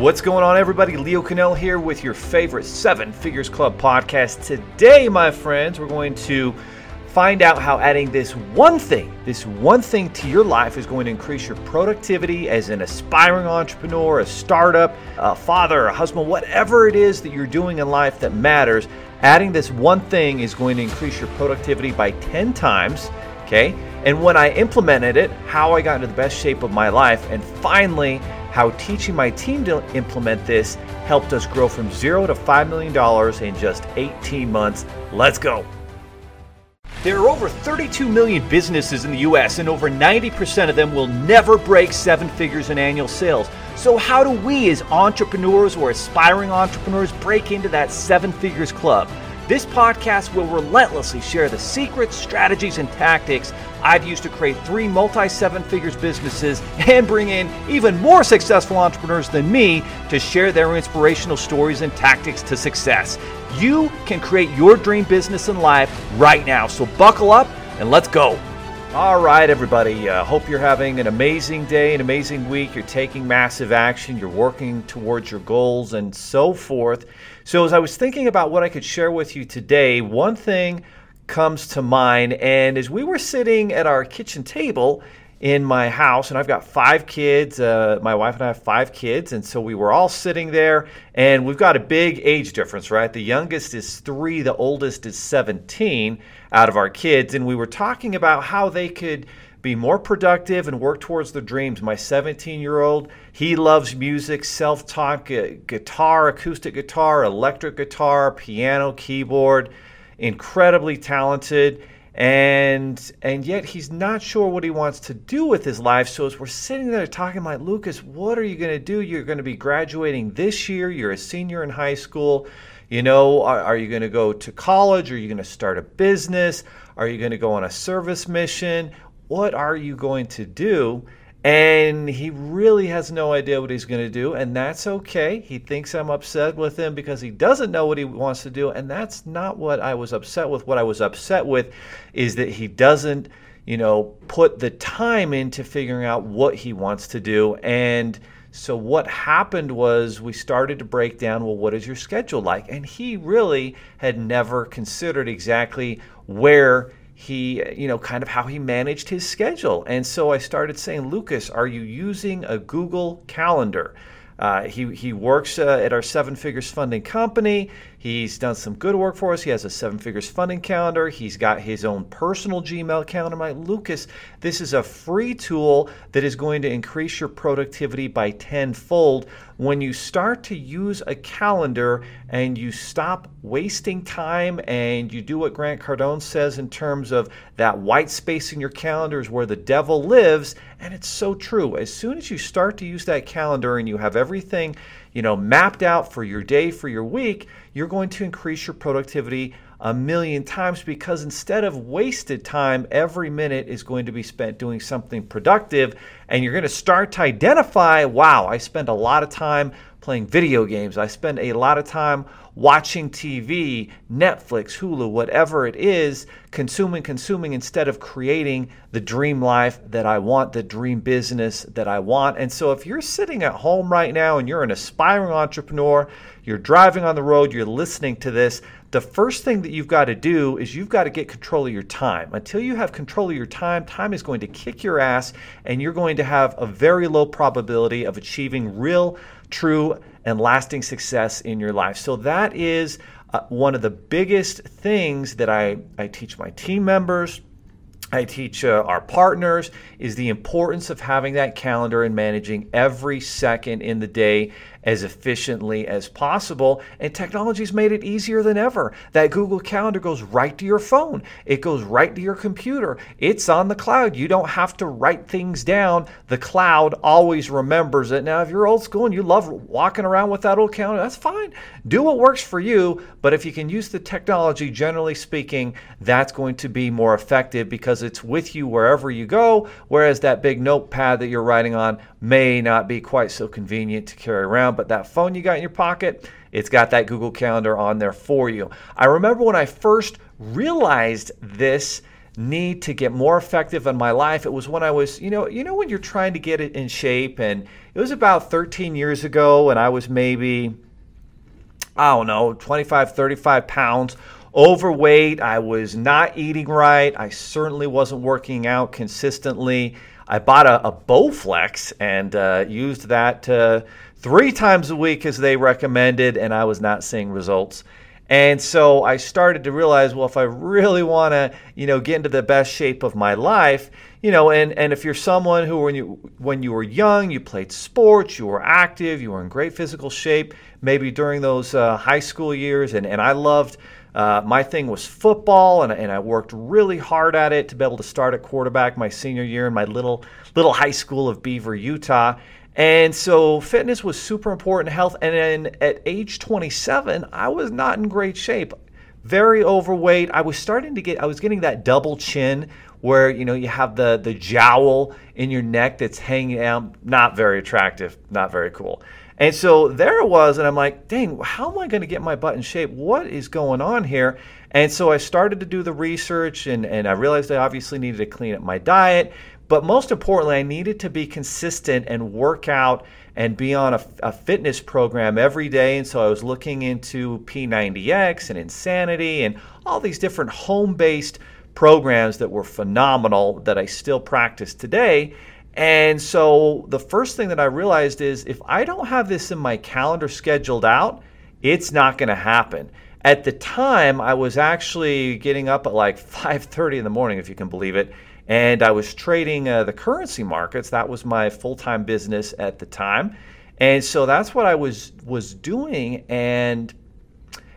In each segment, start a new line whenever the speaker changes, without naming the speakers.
What's going on, everybody? Leo Cannell here with your favorite Seven Figures Club podcast. Today, my friends, we're going to find out how adding this one thing, this one thing to your life is going to increase your productivity as an aspiring entrepreneur, a startup, a father, a husband, whatever it is that you're doing in life that matters. Adding this one thing is going to increase your productivity by 10 times. Okay. And when I implemented it, how I got into the best shape of my life, and finally, how teaching my team to implement this helped us grow from zero to $5 million in just 18 months. Let's go. There are over 32 million businesses in the US, and over 90% of them will never break seven figures in annual sales. So, how do we, as entrepreneurs or aspiring entrepreneurs, break into that seven figures club? This podcast will relentlessly share the secrets, strategies, and tactics I've used to create three multi seven figures businesses and bring in even more successful entrepreneurs than me to share their inspirational stories and tactics to success. You can create your dream business and life right now. So buckle up and let's go. All right, everybody. Uh, hope you're having an amazing day, an amazing week. You're taking massive action, you're working towards your goals, and so forth. So, as I was thinking about what I could share with you today, one thing comes to mind. And as we were sitting at our kitchen table in my house, and I've got five kids, uh, my wife and I have five kids, and so we were all sitting there, and we've got a big age difference, right? The youngest is three, the oldest is 17 out of our kids, and we were talking about how they could be more productive and work towards their dreams. My 17 year old, he loves music, self taught guitar, acoustic guitar, electric guitar, piano, keyboard incredibly talented and and yet he's not sure what he wants to do with his life. So as we're sitting there talking like lucas what are you going to do? You're going to be graduating this year. You're a senior in high school. You know are, are you going to go to college? Are you going to start a business? Are you going to go on a service mission? What are you going to do and he really has no idea what he's going to do, and that's okay. He thinks I'm upset with him because he doesn't know what he wants to do, and that's not what I was upset with. What I was upset with is that he doesn't, you know, put the time into figuring out what he wants to do. And so what happened was we started to break down, well, what is your schedule like? And he really had never considered exactly where he, you know, kind of how he managed his schedule. And so I started saying, Lucas, are you using a Google Calendar? Uh, he, he works uh, at our Seven Figures Funding Company. He's done some good work for us. He has a Seven Figures Funding calendar. He's got his own personal Gmail calendar. My Lucas, this is a free tool that is going to increase your productivity by tenfold when you start to use a calendar and you stop wasting time and you do what Grant Cardone says in terms of that white space in your calendar is where the devil lives. And it's so true. As soon as you start to use that calendar and you have everything, you know, mapped out for your day, for your week, you're going to increase your productivity a million times because instead of wasted time, every minute is going to be spent doing something productive. And you're going to start to identify wow, I spend a lot of time playing video games. I spend a lot of time watching TV, Netflix, Hulu, whatever it is, consuming, consuming instead of creating the dream life that I want, the dream business that I want. And so if you're sitting at home right now and you're an aspiring entrepreneur, you're driving on the road, you're listening to this, the first thing that you've got to do is you've got to get control of your time. Until you have control of your time, time is going to kick your ass and you're going to have a very low probability of achieving real, true, and lasting success in your life. So that is uh, one of the biggest things that I, I teach my team members. I teach uh, our partners is the importance of having that calendar and managing every second in the day as efficiently as possible. And technology's made it easier than ever. That Google Calendar goes right to your phone, it goes right to your computer. It's on the cloud. You don't have to write things down. The cloud always remembers it. Now, if you're old school and you love walking around with that old calendar, that's fine. Do what works for you. But if you can use the technology, generally speaking, that's going to be more effective because it's with you wherever you go. Whereas that big notepad that you're writing on may not be quite so convenient to carry around, but that phone you got in your pocket, it's got that Google Calendar on there for you. I remember when I first realized this need to get more effective in my life. It was when I was, you know, you know when you're trying to get it in shape and it was about 13 years ago and I was maybe I don't know, 25, 35 pounds overweight. I was not eating right. I certainly wasn't working out consistently. I bought a, a Bowflex and uh, used that uh, three times a week as they recommended, and I was not seeing results. And so I started to realize, well, if I really want to, you know, get into the best shape of my life, you know, and, and if you're someone who when you when you were young, you played sports, you were active, you were in great physical shape, maybe during those uh, high school years, and, and I loved uh, my thing was football, and, and I worked really hard at it to be able to start at quarterback my senior year in my little little high school of Beaver, Utah. And so fitness was super important, health. And then at age 27, I was not in great shape, very overweight. I was starting to get, I was getting that double chin where you know you have the the jowl in your neck that's hanging out, not very attractive, not very cool. And so there it was, and I'm like, dang, how am I going to get my butt in shape? What is going on here? And so I started to do the research, and, and I realized I obviously needed to clean up my diet. But most importantly, I needed to be consistent and work out and be on a, a fitness program every day. And so I was looking into P90X and Insanity and all these different home based programs that were phenomenal that I still practice today. And so the first thing that I realized is if I don't have this in my calendar scheduled out, it's not going to happen. At the time, I was actually getting up at like 5:30 in the morning, if you can believe it, and I was trading uh, the currency markets. That was my full-time business at the time, and so that's what I was was doing. And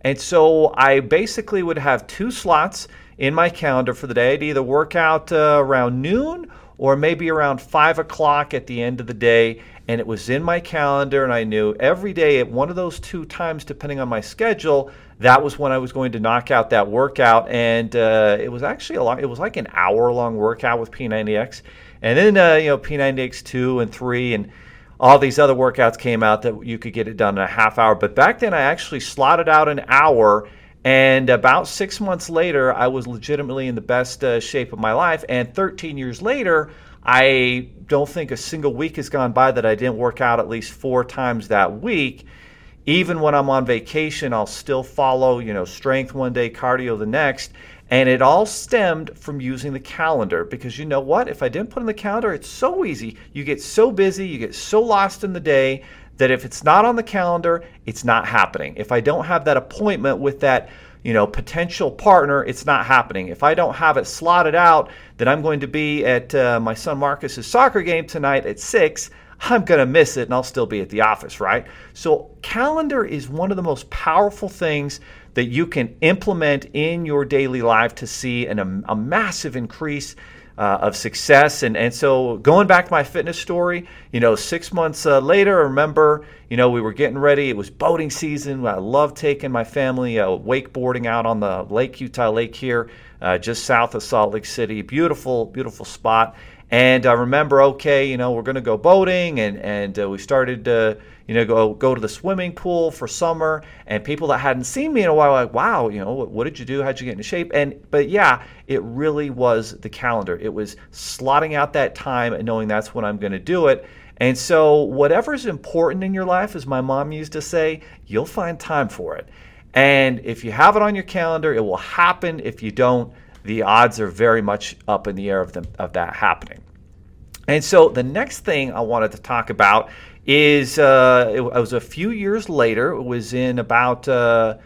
and so I basically would have two slots in my calendar for the day. I'd either work out uh, around noon or maybe around five o'clock at the end of the day. And it was in my calendar, and I knew every day at one of those two times, depending on my schedule, that was when I was going to knock out that workout. And uh, it was actually a lot, it was like an hour long workout with P90X. And then, uh, you know, P90X 2 and 3 and all these other workouts came out that you could get it done in a half hour. But back then, I actually slotted out an hour and about six months later, I was legitimately in the best uh, shape of my life. And 13 years later, I don't think a single week has gone by that I didn't work out at least four times that week. Even when I'm on vacation, I'll still follow, you know, strength one day, cardio the next. And it all stemmed from using the calendar because you know what? If I didn't put in the calendar, it's so easy. You get so busy, you get so lost in the day that if it's not on the calendar, it's not happening. If I don't have that appointment with that, you know, potential partner, it's not happening. If I don't have it slotted out that I'm going to be at uh, my son Marcus's soccer game tonight at 6, I'm going to miss it and I'll still be at the office, right? So, calendar is one of the most powerful things that you can implement in your daily life to see an, a, a massive increase uh, of success. And, and so going back to my fitness story, you know, six months uh, later, I remember, you know, we were getting ready. It was boating season. I love taking my family uh, wakeboarding out on the Lake Utah Lake here, uh, just south of Salt Lake City. Beautiful, beautiful spot. And I remember, okay, you know, we're going to go boating, and and uh, we started to, you know, go go to the swimming pool for summer. And people that hadn't seen me in a while, like, wow, you know, what, what did you do? How'd you get into shape? And but yeah, it really was the calendar. It was slotting out that time and knowing that's when I'm going to do it. And so, whatever's important in your life, as my mom used to say, you'll find time for it. And if you have it on your calendar, it will happen. If you don't, the odds are very much up in the air of, them, of that happening. And so the next thing I wanted to talk about is uh, it, was a few years later. It was in about uh,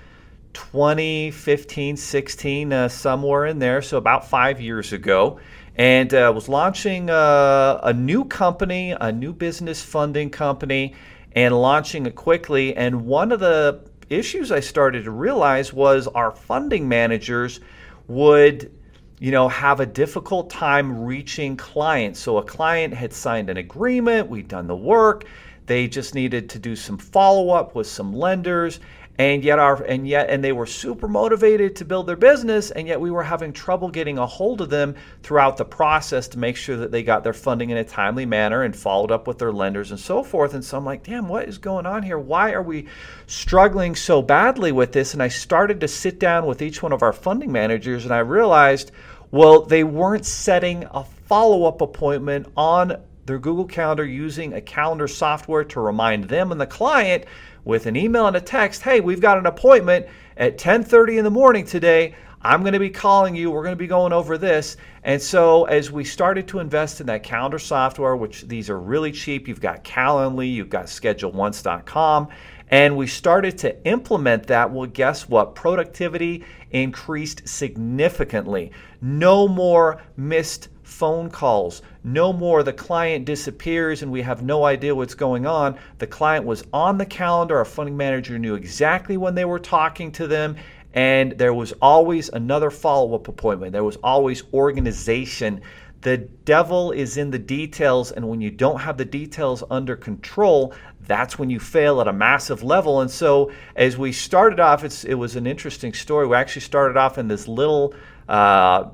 2015, 16, uh, somewhere in there. So about five years ago. And uh, was launching uh, a new company, a new business funding company, and launching it quickly. And one of the issues I started to realize was our funding managers – would you know have a difficult time reaching clients. So a client had signed an agreement we'd done the work they just needed to do some follow up with some lenders and yet our and yet and they were super motivated to build their business and yet we were having trouble getting a hold of them throughout the process to make sure that they got their funding in a timely manner and followed up with their lenders and so forth. And so I'm like damn what is going on here? Why are we struggling so badly with this? And I started to sit down with each one of our funding managers and I realized Well, they weren't setting a follow up appointment on their Google Calendar using a calendar software to remind them and the client with an email and a text, "Hey, we've got an appointment at 10:30 in the morning today. I'm going to be calling you. We're going to be going over this." And so as we started to invest in that calendar software, which these are really cheap, you've got Calendly, you've got scheduleonce.com, and we started to implement that. Well, guess what? Productivity increased significantly. No more missed phone calls. No more the client disappears and we have no idea what's going on. The client was on the calendar. Our funding manager knew exactly when they were talking to them. And there was always another follow up appointment. There was always organization. The devil is in the details. And when you don't have the details under control, that's when you fail at a massive level. And so, as we started off, it was an interesting story. We actually started off in this little uh,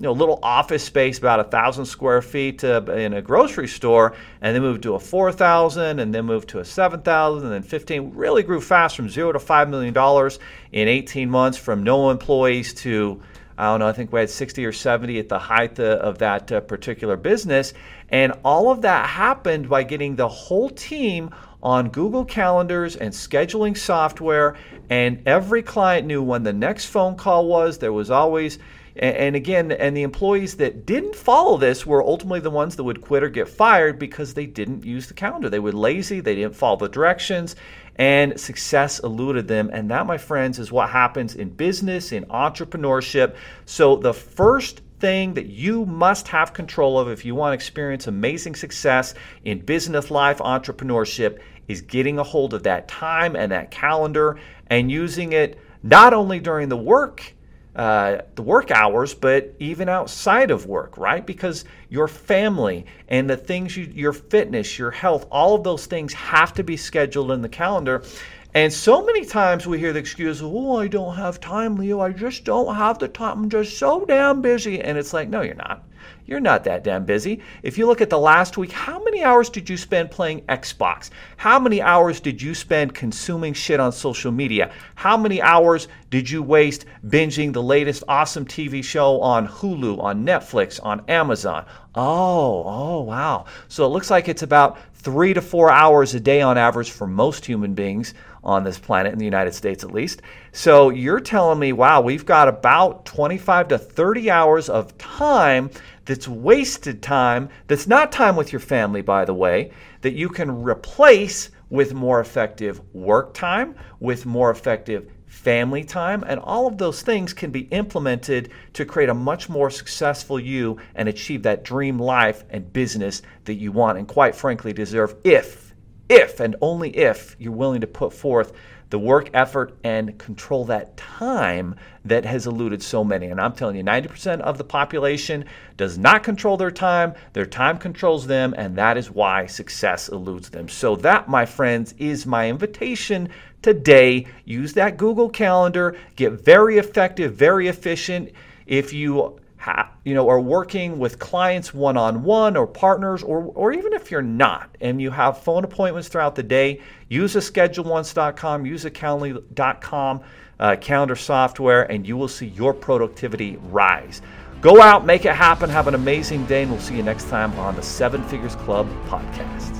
you know, little office space, about a thousand square feet in a grocery store, and then moved to a four thousand, and then moved to a seven thousand, and then fifteen. Really grew fast from zero to five million dollars in eighteen months, from no employees to I don't know. I think we had sixty or seventy at the height of that uh, particular business, and all of that happened by getting the whole team on Google Calendars and scheduling software, and every client knew when the next phone call was. There was always and, again, and the employees that didn't follow this were ultimately the ones that would quit or get fired because they didn't use the calendar. They were lazy, they didn't follow the directions, and success eluded them. And that, my friends, is what happens in business, in entrepreneurship. So the first thing that you must have control of if you want to experience amazing success in business life, entrepreneurship, is getting a hold of that time and that calendar and using it not only during the work uh, the work hours, but even outside of work, right? Because your family and the things you, your fitness, your health, all of those things have to be scheduled in the calendar. And so many times we hear the excuse, oh, I don't have time, Leo. I just don't have the time. I'm just so damn busy. And it's like, no, you're not. You're not that damn busy. If you look at the last week, how many hours did you spend playing Xbox? How many hours did you spend consuming shit on social media? How many hours did you waste binging the latest awesome TV show on Hulu, on Netflix, on Amazon? Oh, oh, wow. So it looks like it's about three to four hours a day on average for most human beings on this planet, in the United States at least. So you're telling me, wow, we've got about 25 to 30 hours of time that's wasted time, that's not time with your family, by the way, that you can replace with more effective work time, with more effective family time, and all of those things can be implemented to create a much more successful you and achieve that dream life and business that you want and quite frankly deserve if, if and only if you're willing to put forth the work effort and control that time that has eluded so many. And I'm telling you, 90% of the population does not control their time. Their time controls them, and that is why success eludes them. So, that, my friends, is my invitation today. Use that Google Calendar, get very effective, very efficient. If you you know, are working with clients one on one or partners, or, or even if you're not and you have phone appointments throughout the day, use a scheduleonce.com, use a calendly.com uh, calendar software, and you will see your productivity rise. Go out, make it happen, have an amazing day, and we'll see you next time on the Seven Figures Club podcast.